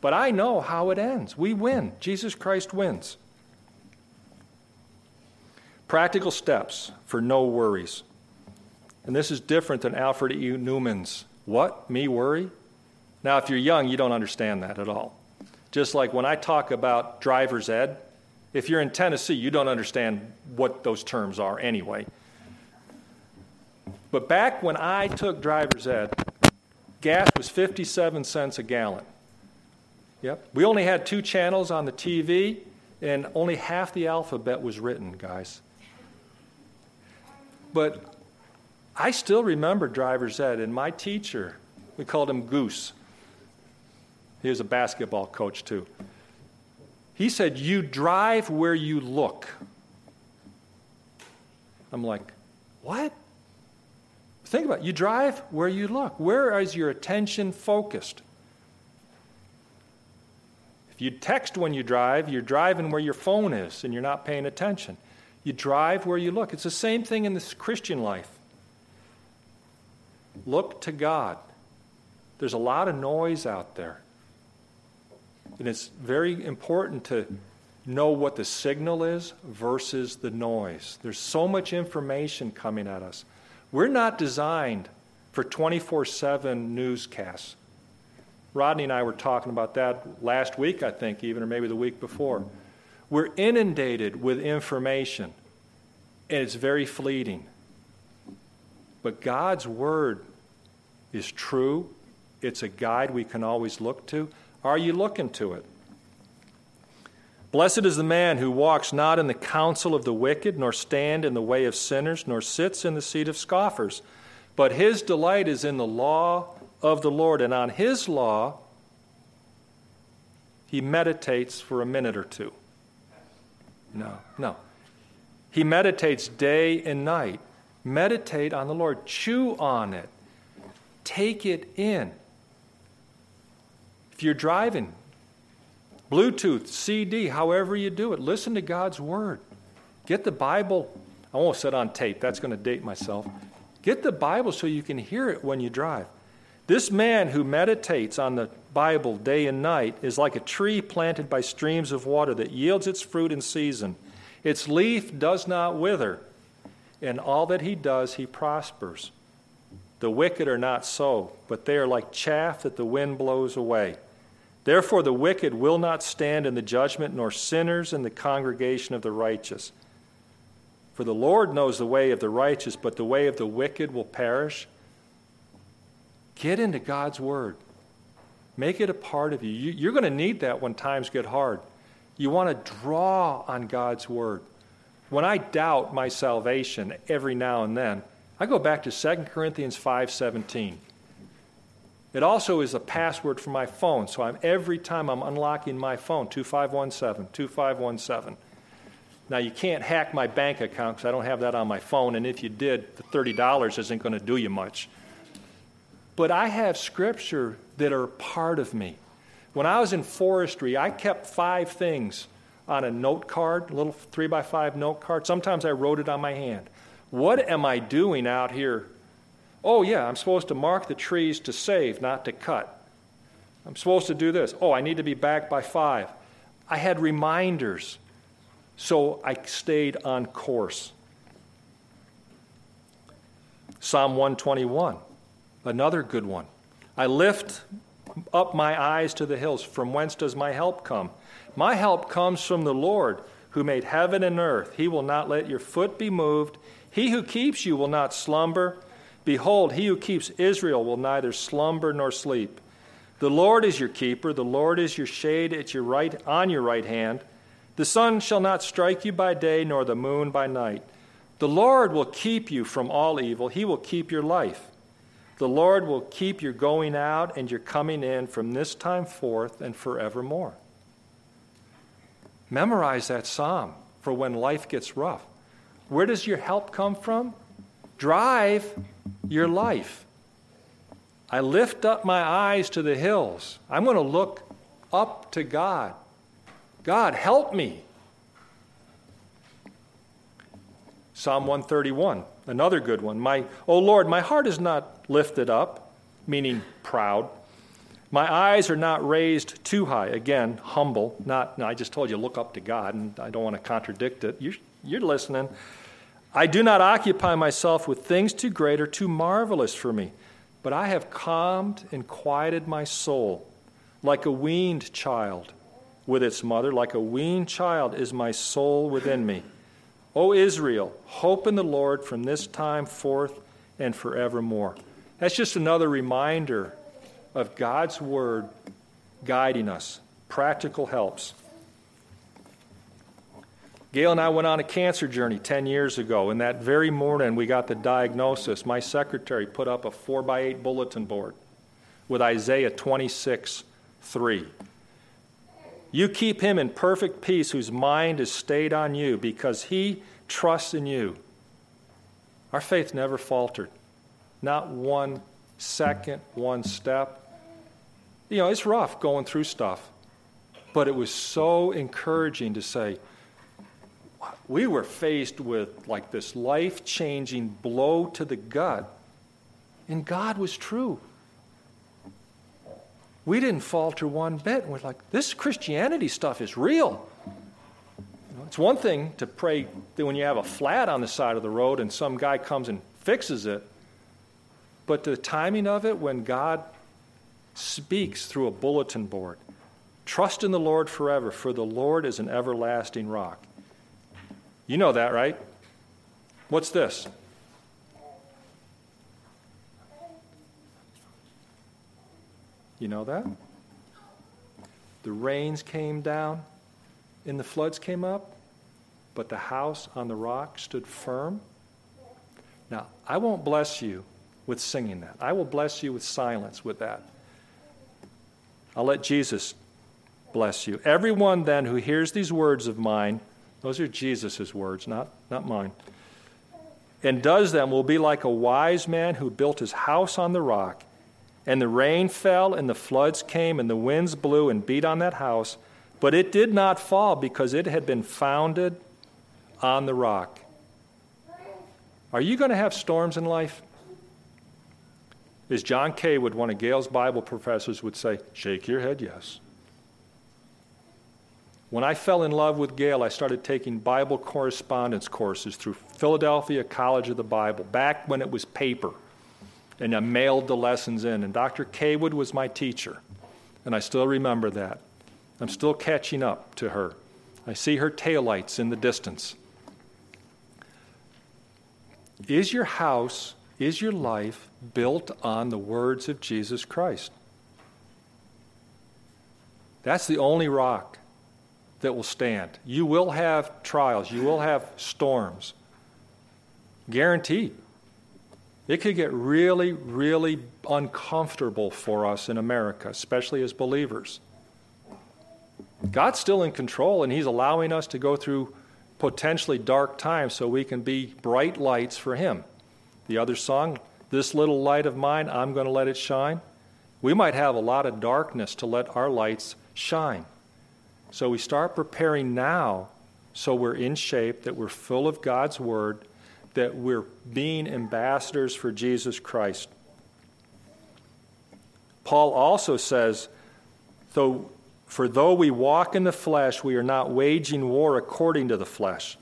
But I know how it ends. We win. Jesus Christ wins. Practical steps for no worries. And this is different than Alfred E. Neuman's. What? Me worry? Now, if you're young, you don't understand that at all. Just like when I talk about driver's ed, if you're in Tennessee, you don't understand what those terms are anyway. But back when I took driver's ed, gas was 57 cents a gallon. Yep. We only had two channels on the TV, and only half the alphabet was written, guys. But I still remember driver's ed, and my teacher, we called him Goose. He was a basketball coach, too. He said, You drive where you look. I'm like, What? Think about it. You drive where you look. Where is your attention focused? If you text when you drive, you're driving where your phone is and you're not paying attention. You drive where you look. It's the same thing in this Christian life. Look to God. There's a lot of noise out there. And it's very important to know what the signal is versus the noise. There's so much information coming at us. We're not designed for 24 7 newscasts. Rodney and I were talking about that last week, I think, even, or maybe the week before. We're inundated with information, and it's very fleeting. But God's Word is true, it's a guide we can always look to. Are you looking to it? Blessed is the man who walks not in the counsel of the wicked, nor stand in the way of sinners, nor sits in the seat of scoffers. But his delight is in the law of the Lord, and on his law he meditates for a minute or two. No, no. He meditates day and night. Meditate on the Lord, chew on it, take it in. If you're driving, Bluetooth, CD, however you do it. Listen to God's Word. Get the Bible. I won't set on tape, that's going to date myself. Get the Bible so you can hear it when you drive. This man who meditates on the Bible day and night is like a tree planted by streams of water that yields its fruit in season. Its leaf does not wither, and all that he does, he prospers. The wicked are not so, but they are like chaff that the wind blows away. Therefore, the wicked will not stand in the judgment, nor sinners in the congregation of the righteous. For the Lord knows the way of the righteous, but the way of the wicked will perish. Get into God's Word. Make it a part of you. You're going to need that when times get hard. You want to draw on God's Word. When I doubt my salvation every now and then, I go back to 2 Corinthians 5:17. It also is a password for my phone. So I'm every time I'm unlocking my phone, 2517, 2517. Now you can't hack my bank account because I don't have that on my phone, and if you did, the $30 isn't going to do you much. But I have scripture that are part of me. When I was in forestry, I kept five things on a note card, a little three by five note card. Sometimes I wrote it on my hand. What am I doing out here Oh, yeah, I'm supposed to mark the trees to save, not to cut. I'm supposed to do this. Oh, I need to be back by five. I had reminders, so I stayed on course. Psalm 121, another good one. I lift up my eyes to the hills. From whence does my help come? My help comes from the Lord who made heaven and earth. He will not let your foot be moved. He who keeps you will not slumber. Behold, he who keeps Israel will neither slumber nor sleep. The Lord is your keeper, the Lord is your shade at your right on your right hand. The sun shall not strike you by day nor the moon by night. The Lord will keep you from all evil. He will keep your life. The Lord will keep your going out and your coming in from this time forth and forevermore. Memorize that psalm for when life gets rough. Where does your help come from? Drive your life. I lift up my eyes to the hills. I'm going to look up to God. God, help me. Psalm 131 Another good one. My, oh Lord, my heart is not lifted up, meaning proud. My eyes are not raised too high. Again, humble. Not. No, I just told you look up to God, and I don't want to contradict it. You're, you're listening. I do not occupy myself with things too great or too marvelous for me, but I have calmed and quieted my soul, like a weaned child with its mother, like a weaned child is my soul within me. O Israel, hope in the Lord from this time forth and forevermore. That's just another reminder of God's word guiding us, practical helps. Gail and I went on a cancer journey 10 years ago, and that very morning we got the diagnosis. My secretary put up a 4 by 8 bulletin board with Isaiah 26 3. You keep him in perfect peace whose mind is stayed on you because he trusts in you. Our faith never faltered, not one second, one step. You know, it's rough going through stuff, but it was so encouraging to say, we were faced with like this life changing blow to the gut, and God was true we didn't falter one bit. We're like, this Christianity stuff is real. You know, it's one thing to pray that when you have a flat on the side of the road and some guy comes and fixes it, but the timing of it when God speaks through a bulletin board. Trust in the Lord forever, for the Lord is an everlasting rock. You know that, right? What's this? You know that? The rains came down and the floods came up, but the house on the rock stood firm. Now, I won't bless you with singing that. I will bless you with silence with that. I'll let Jesus bless you. Everyone then who hears these words of mine, those are Jesus' words, not, not mine, and does them will be like a wise man who built his house on the rock. And the rain fell, and the floods came, and the winds blew and beat on that house. But it did not fall because it had been founded on the rock. Are you going to have storms in life? As John Kaywood, one of Gail's Bible professors, would say, shake your head, yes. When I fell in love with Gail, I started taking Bible correspondence courses through Philadelphia College of the Bible, back when it was paper and I mailed the lessons in. And Dr. Kaywood was my teacher, and I still remember that. I'm still catching up to her. I see her taillights in the distance. Is your house, is your life built on the words of Jesus Christ? That's the only rock that will stand. You will have trials, you will have storms. Guaranteed. It could get really, really uncomfortable for us in America, especially as believers. God's still in control, and He's allowing us to go through potentially dark times so we can be bright lights for Him. The other song, This Little Light of Mine, I'm going to let it shine. We might have a lot of darkness to let our lights shine. So we start preparing now so we're in shape, that we're full of God's Word that we're being ambassadors for Jesus Christ. Paul also says, though, For though we walk in the flesh, we are not waging war according to the flesh.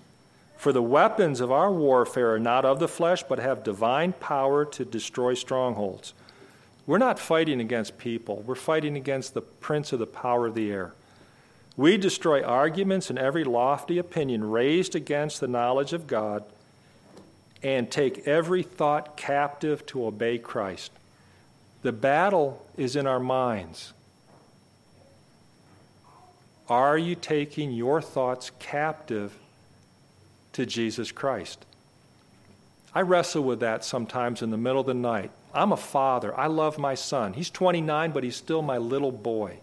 For the weapons of our warfare are not of the flesh, but have divine power to destroy strongholds. We're not fighting against people, we're fighting against the prince of the power of the air. We destroy arguments and every lofty opinion raised against the knowledge of God and take every thought captive to obey Christ. The battle is in our minds. Are you taking your thoughts captive to Jesus Christ? I wrestle with that sometimes in the middle of the night. I'm a father. I love my son. He's 29, but he's still my little boy.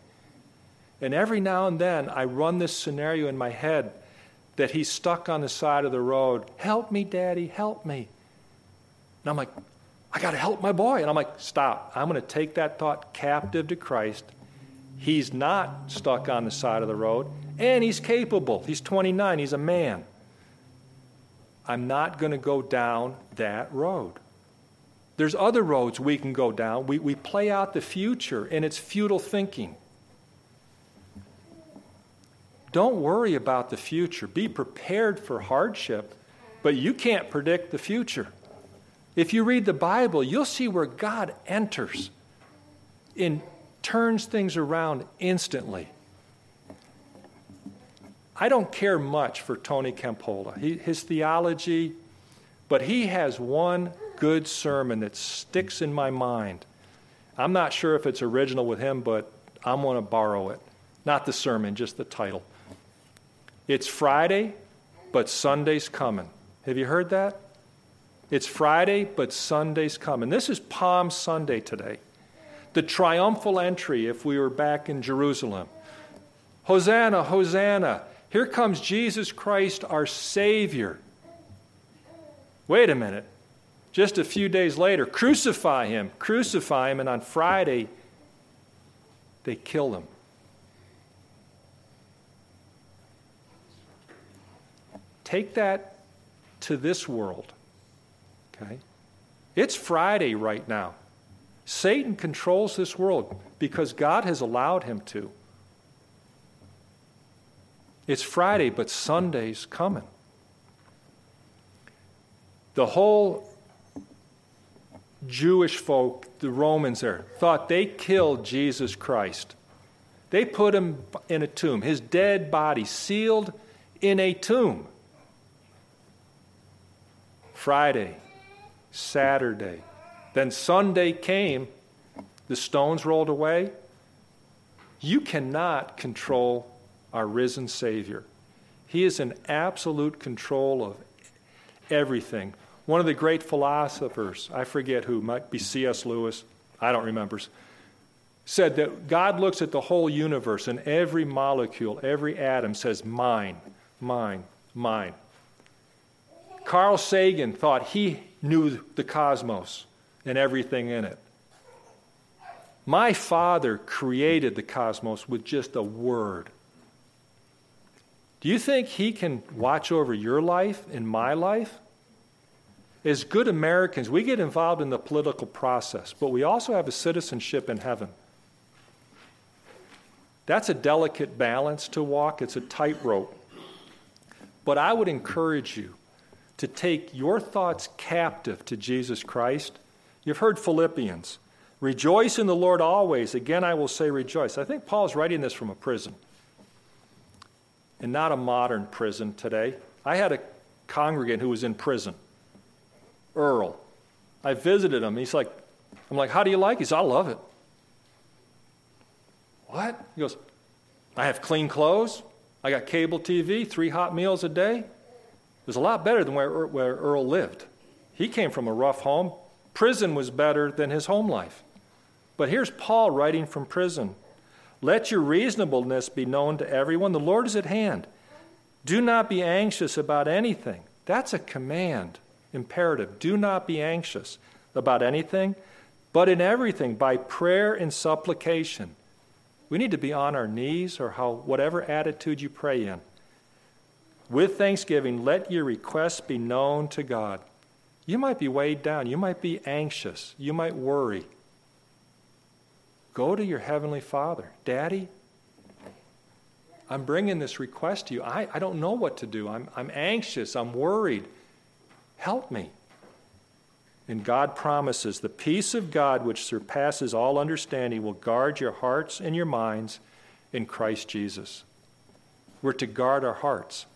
And every now and then I run this scenario in my head that he's stuck on the side of the road. Help me, Daddy, help me. And I'm like, I got to help my boy. And I'm like, stop. I'm going to take that thought captive to Christ. He's not stuck on the side of the road, and he's capable. He's 29, he's a man. I'm not going to go down that road. There's other roads we can go down. We, we play out the future, and it's futile thinking. Don't worry about the future. Be prepared for hardship, but you can't predict the future. If you read the Bible, you'll see where God enters and turns things around instantly. I don't care much for Tony Campolo, he, his theology, but he has one good sermon that sticks in my mind. I'm not sure if it's original with him, but I'm going to borrow it. Not the sermon, just the title. It's Friday, but Sunday's coming. Have you heard that? It's Friday, but Sunday's coming. This is Palm Sunday today. The triumphal entry, if we were back in Jerusalem. Hosanna, Hosanna. Here comes Jesus Christ, our Savior. Wait a minute. Just a few days later, crucify him, crucify him, and on Friday, they kill him. Take that to this world. Okay? It's Friday right now. Satan controls this world because God has allowed him to. It's Friday, but Sunday's coming. The whole Jewish folk, the Romans there, thought they killed Jesus Christ. They put him in a tomb, his dead body sealed in a tomb. Friday, Saturday. Then Sunday came, the stones rolled away. You cannot control our risen Savior. He is in absolute control of everything. One of the great philosophers, I forget who, might be C.S. Lewis, I don't remember, said that God looks at the whole universe and every molecule, every atom says, mine, mine, mine. Carl Sagan thought he knew the cosmos and everything in it. My father created the cosmos with just a word. Do you think he can watch over your life and my life? As good Americans, we get involved in the political process, but we also have a citizenship in heaven. That's a delicate balance to walk, it's a tightrope. But I would encourage you to take your thoughts captive to Jesus Christ. You've heard Philippians. Rejoice in the Lord always. Again, I will say rejoice. I think Paul's writing this from a prison and not a modern prison today. I had a congregant who was in prison, Earl. I visited him. He's like, I'm like, how do you like it? He says, I love it. What? He goes, I have clean clothes. I got cable TV, three hot meals a day was a lot better than where, where Earl lived. He came from a rough home. Prison was better than his home life. But here's Paul writing from prison Let your reasonableness be known to everyone. The Lord is at hand. Do not be anxious about anything. That's a command, imperative. Do not be anxious about anything, but in everything, by prayer and supplication. We need to be on our knees or how, whatever attitude you pray in. With thanksgiving, let your requests be known to God. You might be weighed down. You might be anxious. You might worry. Go to your Heavenly Father. Daddy, I'm bringing this request to you. I, I don't know what to do. I'm, I'm anxious. I'm worried. Help me. And God promises the peace of God, which surpasses all understanding, will guard your hearts and your minds in Christ Jesus. We're to guard our hearts.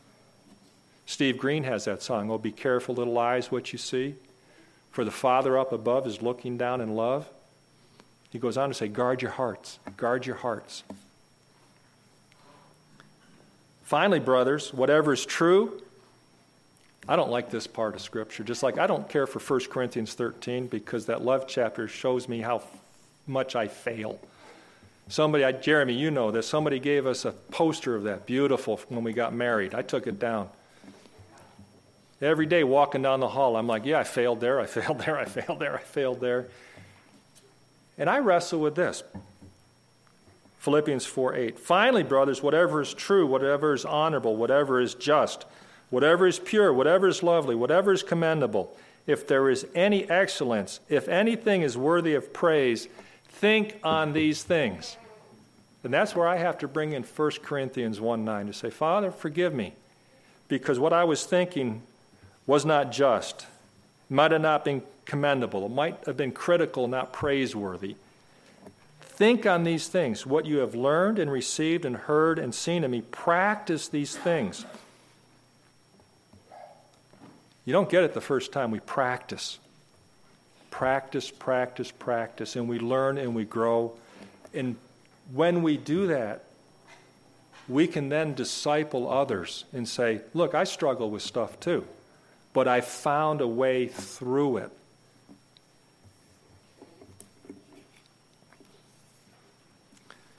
Steve Green has that song, Oh, be careful, little eyes, what you see. For the Father up above is looking down in love. He goes on to say, Guard your hearts, guard your hearts. Finally, brothers, whatever is true, I don't like this part of Scripture. Just like I don't care for 1 Corinthians 13 because that love chapter shows me how much I fail. Somebody, I, Jeremy, you know this. Somebody gave us a poster of that, beautiful, when we got married. I took it down. Every day walking down the hall, I'm like, yeah, I failed there, I failed there, I failed there, I failed there. And I wrestle with this. Philippians 4 8. Finally, brothers, whatever is true, whatever is honorable, whatever is just, whatever is pure, whatever is lovely, whatever is commendable, if there is any excellence, if anything is worthy of praise, think on these things. And that's where I have to bring in 1 Corinthians 1 9 to say, Father, forgive me, because what I was thinking was not just, might have not been commendable, it might have been critical, not praiseworthy. Think on these things, what you have learned and received and heard and seen in me. Practice these things. You don't get it the first time. We practice. Practice, practice, practice. And we learn and we grow. And when we do that, we can then disciple others and say, Look, I struggle with stuff too, but I found a way through it.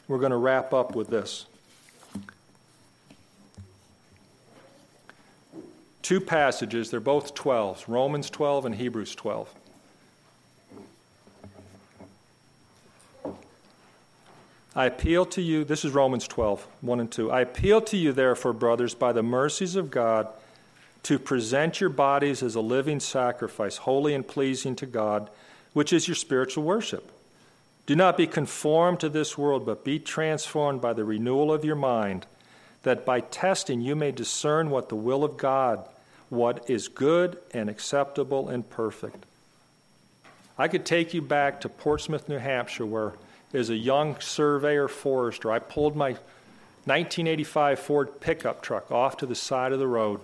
We're going to wrap up with this. Two passages, they're both 12, Romans 12 and Hebrews 12. I appeal to you, this is Romans 12, 1 and 2. I appeal to you, therefore, brothers, by the mercies of God, to present your bodies as a living sacrifice, holy and pleasing to God, which is your spiritual worship. Do not be conformed to this world, but be transformed by the renewal of your mind, that by testing you may discern what the will of God, what is good and acceptable and perfect. I could take you back to Portsmouth, New Hampshire, where as a young surveyor forester, I pulled my 1985 Ford pickup truck off to the side of the road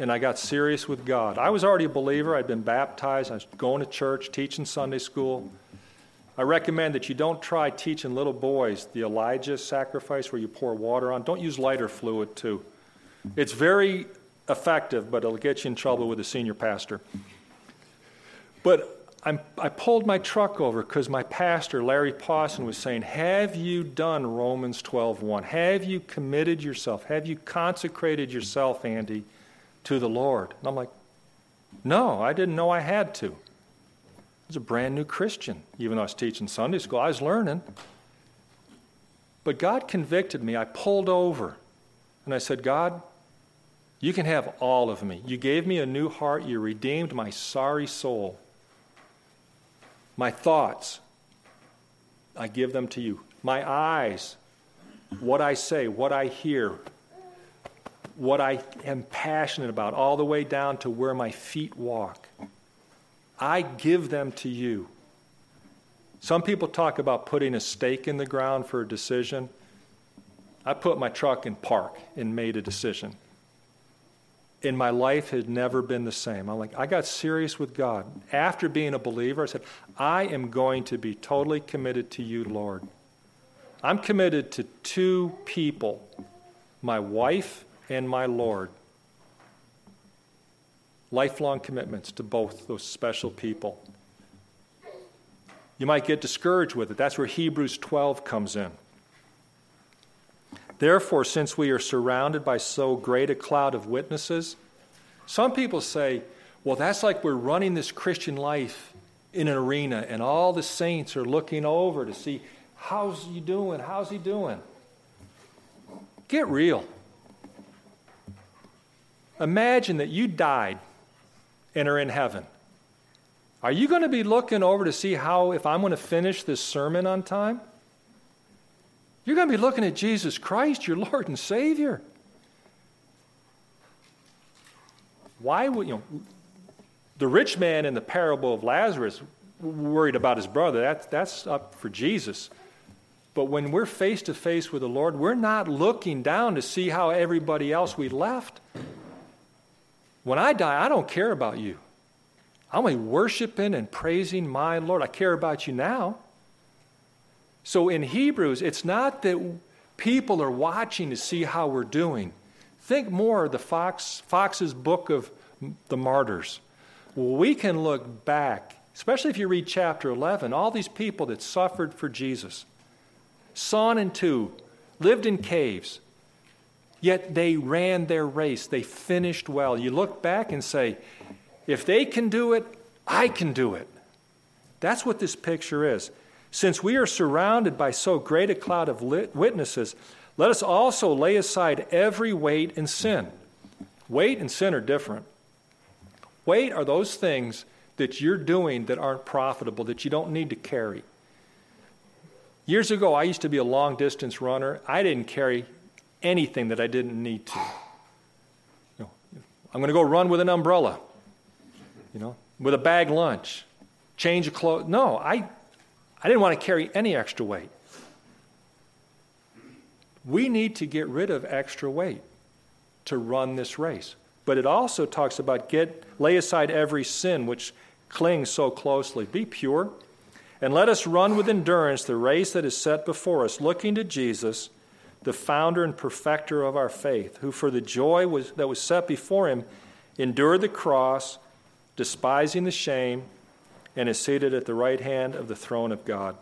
and I got serious with God. I was already a believer. I'd been baptized. I was going to church, teaching Sunday school. I recommend that you don't try teaching little boys the Elijah sacrifice where you pour water on. Don't use lighter fluid, too. It's very effective, but it'll get you in trouble with the senior pastor. But I'm, i pulled my truck over because my pastor, Larry Pawson, was saying, Have you done Romans 12.1? Have you committed yourself? Have you consecrated yourself, Andy, to the Lord? And I'm like, No, I didn't know I had to I was a brand new Christian. Even though I was teaching Sunday school, I was learning. But God convicted me. I pulled over and I said, God, you can have all of me. You gave me a new heart. You redeemed my sorry soul. My thoughts, I give them to you. My eyes, what I say, what I hear, what I am passionate about, all the way down to where my feet walk. I give them to you. Some people talk about putting a stake in the ground for a decision. I put my truck in park and made a decision. And my life had never been the same. I'm like, I got serious with God. After being a believer, I said, I am going to be totally committed to you, Lord. I'm committed to two people my wife and my Lord lifelong commitments to both those special people. You might get discouraged with it. That's where Hebrews 12 comes in. Therefore, since we are surrounded by so great a cloud of witnesses, some people say, well, that's like we're running this Christian life in an arena and all the saints are looking over to see how's he doing? How's he doing? Get real. Imagine that you died and are in heaven. Are you going to be looking over to see how, if I'm going to finish this sermon on time? You're going to be looking at Jesus Christ, your Lord and Savior. Why would, you know, the rich man in the parable of Lazarus worried about his brother. That's, that's up for Jesus. But when we're face to face with the Lord, we're not looking down to see how everybody else we left. When I die, I don't care about you. I'm worshiping and praising my Lord. I care about you now. So in Hebrews, it's not that people are watching to see how we're doing. Think more of the Fox, Fox's book of the martyrs. We can look back, especially if you read chapter 11, all these people that suffered for Jesus, sawn in two, lived in caves, Yet they ran their race. They finished well. You look back and say, if they can do it, I can do it. That's what this picture is. Since we are surrounded by so great a cloud of witnesses, let us also lay aside every weight and sin. Weight and sin are different. Weight are those things that you're doing that aren't profitable, that you don't need to carry. Years ago, I used to be a long distance runner. I didn't carry anything that I didn't need to. I'm going to go run with an umbrella, you know, with a bag lunch, change of clothes. No, I, I didn't want to carry any extra weight. We need to get rid of extra weight to run this race. But it also talks about get lay aside every sin which clings so closely. Be pure. And let us run with endurance the race that is set before us, looking to Jesus, the founder and perfecter of our faith, who for the joy was, that was set before him endured the cross, despising the shame, and is seated at the right hand of the throne of God.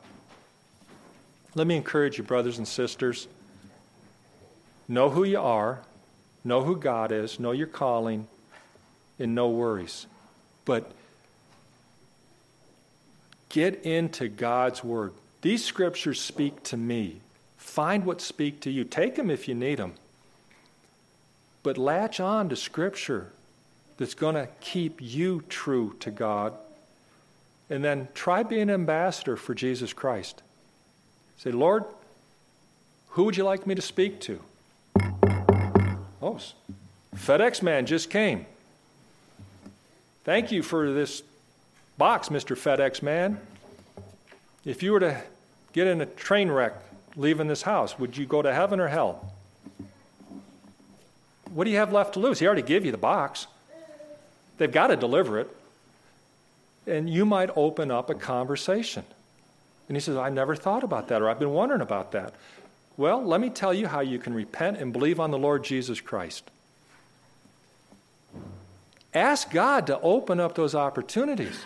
Let me encourage you, brothers and sisters. Know who you are, know who God is, know your calling, and no worries. But get into God's Word. These scriptures speak to me. Find what speak to you. Take them if you need them. But latch on to Scripture that's going to keep you true to God. And then try being an ambassador for Jesus Christ. Say, Lord, who would you like me to speak to? Oh, FedEx man just came. Thank you for this box, Mr. FedEx man. If you were to get in a train wreck leaving this house, would you go to heaven or hell? What do you have left to lose? He already gave you the box. They've got to deliver it. And you might open up a conversation. And he says, I never thought about that, or I've been wondering about that. Well, let me tell you how you can repent and believe on the Lord Jesus Christ. Ask God to open up those opportunities.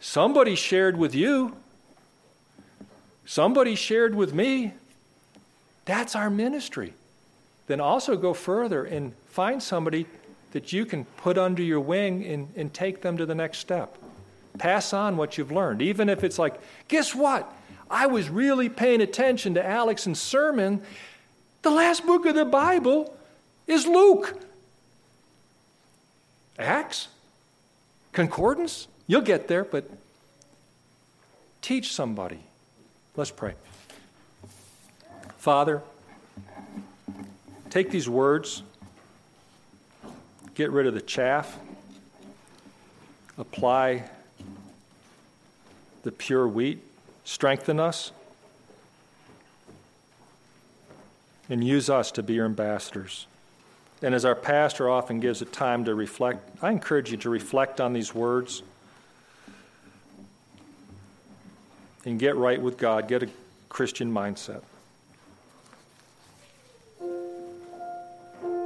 Somebody shared with you, somebody shared with me. That's our ministry. Then also go further and find somebody that you can put under your wing and, and take them to the next step. Pass on what you've learned, even if it's like, guess what? I was really paying attention to Alex's sermon. The last book of the Bible is Luke. Acts? Concordance? You'll get there, but teach somebody. Let's pray. Father, take these words, get rid of the chaff, apply the pure wheat strengthen us, and use us to be your ambassadors. And as our pastor often gives it time to reflect, I encourage you to reflect on these words and get right with God, get a Christian mindset.